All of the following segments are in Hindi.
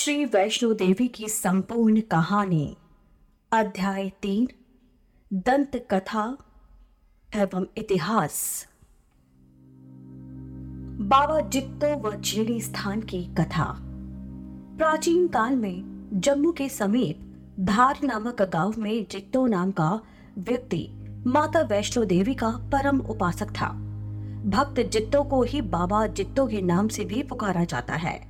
श्री वैष्णो देवी की संपूर्ण कहानी, अध्याय तीन, दंत कथा एवं इतिहास। बाबा जित्तो व झेड़ी स्थान की कथा। प्राचीन काल में जम्मू के समीप धार नामक गाँव में जित्तो नाम का व्यक्ति माता वैष्णो देवी का परम उपासक था। भक्त जित्तो को ही बाबा जित्तो के नाम से भी पुकारा जाता है।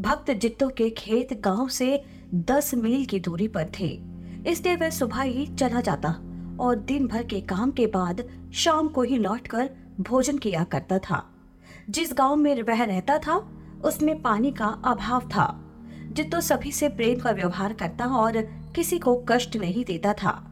भक्त जित्तो के खेत गाँव से दस मील की दूरी पर थे। इसलिए वह सुबह ही चला जाता और दिन भर के काम के बाद शाम को ही लौटकर भोजन किया करता था। जिस गाँव में वह रहता था, उसमें पानी का अभाव था। जित्तो सभी से प्रेम का व्यवहार करता और किसी को कष्ट नहीं देता था।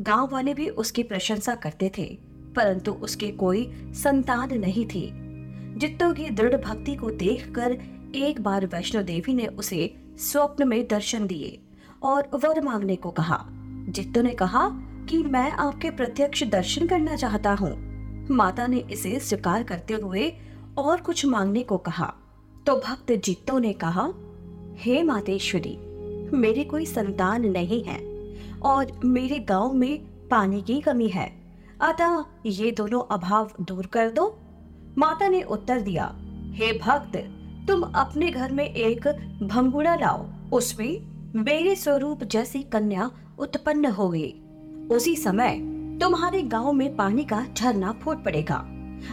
गाँव वाले भी उसकी प्रशंसा करते थे, परंतु उसके कोई संतान नहीं थी। जित्तो की दृढ़ भक्ति को देखकर एक बार वैष्णो देवी ने उसे स्वप्न में दर्शन दिए और वर मांगने को कहा, जित्तो ने कहा कि मैं आपके प्रत्यक्ष दर्शन करना चाहता हूँ। माता ने इसे स्वीकार करते हुए और कुछ मांगने को कहा। तो भक्त जित्तो ने कहा, हे मातेश्वरी, मेरी कोई संतान नहीं है और मेरे गाँव में पानी की कमी है। अतः ये दोनों अभाव दूर कर दो। माता ने उत्तर दिया, हे भक्त तुम अपने घर में एक भंगुड़ा लाओ। उसमें मेरे स्वरूप जैसी कन्या उत्पन्न होगी। उसी समय तुम्हारे गाँव में पानी का झरना फूट पड़ेगा।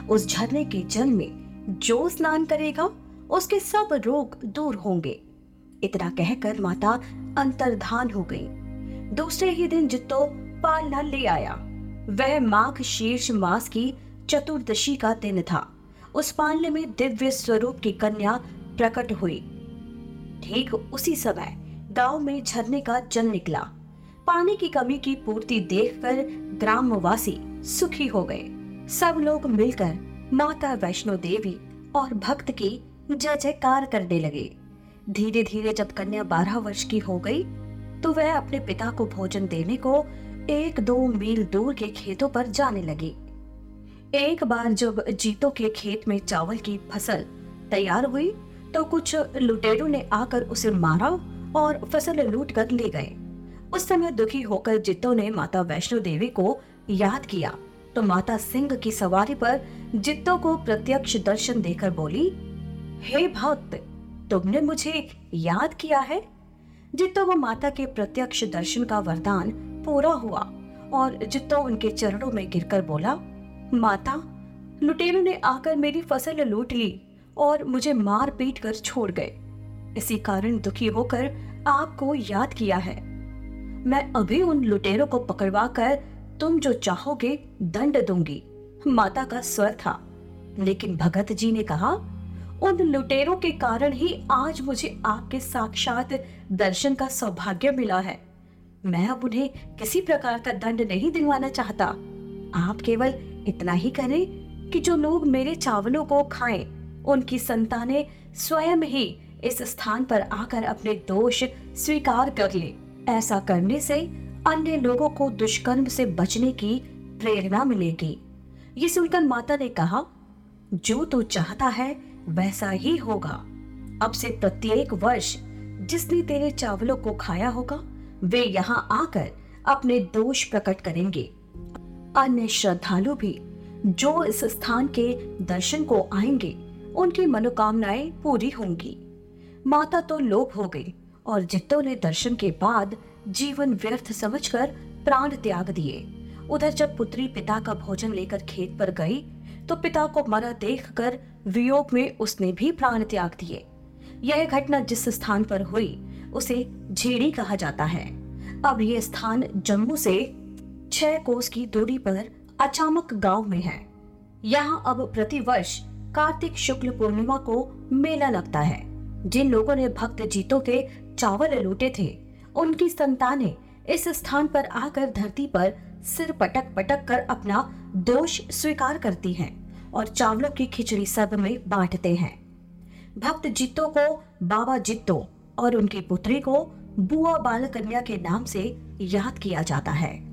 उस झरने के जल में जो स्नान करेगा, उसके सब रोग दूर होंगे। इतना कहकर माता अंतर्धान हो गई। दूसरे ही दिन जितो पालना ले आया। वह माघ शीर्ष मास की चतुर्दशी का दिन था। उस पालने में दिव्य स्वरूप की कन्या प्रकट हुई। ठीक उसी समय गाँव में झरने का जल निकला। पानी की कमी की पूर्ति देखकर ग्रामवासी सुखी हो गए। सब लोग मिलकर माता वैष्णो देवी और भक्त की जय जयकार करने लगे। धीरे धीरे जब कन्या बारह वर्ष की हो गई तो वह अपने पिता को भोजन देने को एक दो मील दूर के खेतों पर जाने लगी। एक बार जब जीतो के खेत में चावल की फ़सल तैयार हुई तो कुछ लुटेरों ने आकर उसे मारा और फ़सल लूट कर ले गए। उस समय दुखी होकर जितो ने माता वैष्णो देवी को याद किया। तो माता सिंह की सवारी पर जितो को प्रत्यक्ष दर्शन देकर बोली, हे भक्त, तुमने मुझे याद किया है? जितो वो माता के प्रत्यक्ष दर्शन का वरदान पूरा हुआ और जितो उनके चरणों में गिरकर बोला माता, लुटेरों ने आकर मेरी फ़सल लूट ली और मुझे मार पीट कर छोड़ गए। इसी कारण दुखी होकर आपको याद किया है। मैं अभी उन लुटेरों को पकड़वा कर तुम जो चाहोगे दंड दूँगी। माता का स्वर था, लेकिन भगत जी ने कहा, उन लुटेरों के कारण ही आज मुझे आपके साक्षात दर्शन का सौभाग्य मिला है। मैं अब उन्हें किसी प्रकार का दंड नहीं दिलवाना चाहता। आप केवल इतना ही करें कि जो लोग मेरे चावलों को खाएँ, उनकी संतानें स्वयं ही इस स्थान पर आकर अपने दोष स्वीकार कर ले। ऐसा करने से अन्य लोगों को दुष्कर्म से बचने की प्रेरणा मिलेगी। ये सुनकर माता ने कहा जो तू चाहता है वैसा ही होगा। अब से प्रत्येक वर्ष जिसने तेरे चावलों को खाया होगा वे यहाँ आकर अपने दोष प्रकट करेंगे। अन्य श्रद्धालु भी जो इस स्थान के दर्शन को आएँगे, उनकी मनोकामनाएँ पूरी होंगी। माता तो लोभ हो गई और जित्तो ने दर्शन के बाद जीवन व्यर्थ समझकर प्राण त्याग दिए। उधर जब पुत्री पिता का भोजन लेकर खेत पर गई तो पिता को मरा देखकर वियोग में उसने भी प्राण त्याग दिए। यह घटना जिस स्थान पर हुई, उसे झेड़ी कहा जाता है। अब यह स्थान जम्मू से छह कोस की दूरी पर अचामक गाँव में है। यहाँ अब प्रति वर्ष कार्तिक शुक्ल पूर्णिमा को मेला लगता है। जिन लोगों ने भक्त जीतों के चावल लूटे थे, उनकी संतानें इस स्थान पर आकर धरती पर सिर पटक पटक कर अपना दोष स्वीकार करती हैं और चावलों की खिचड़ी सब में बांटते हैं। भक्त जित्तो को बाबा जित्तो और उनकी पुत्री को बुआ बाल कन्या के नाम से याद किया जाता है।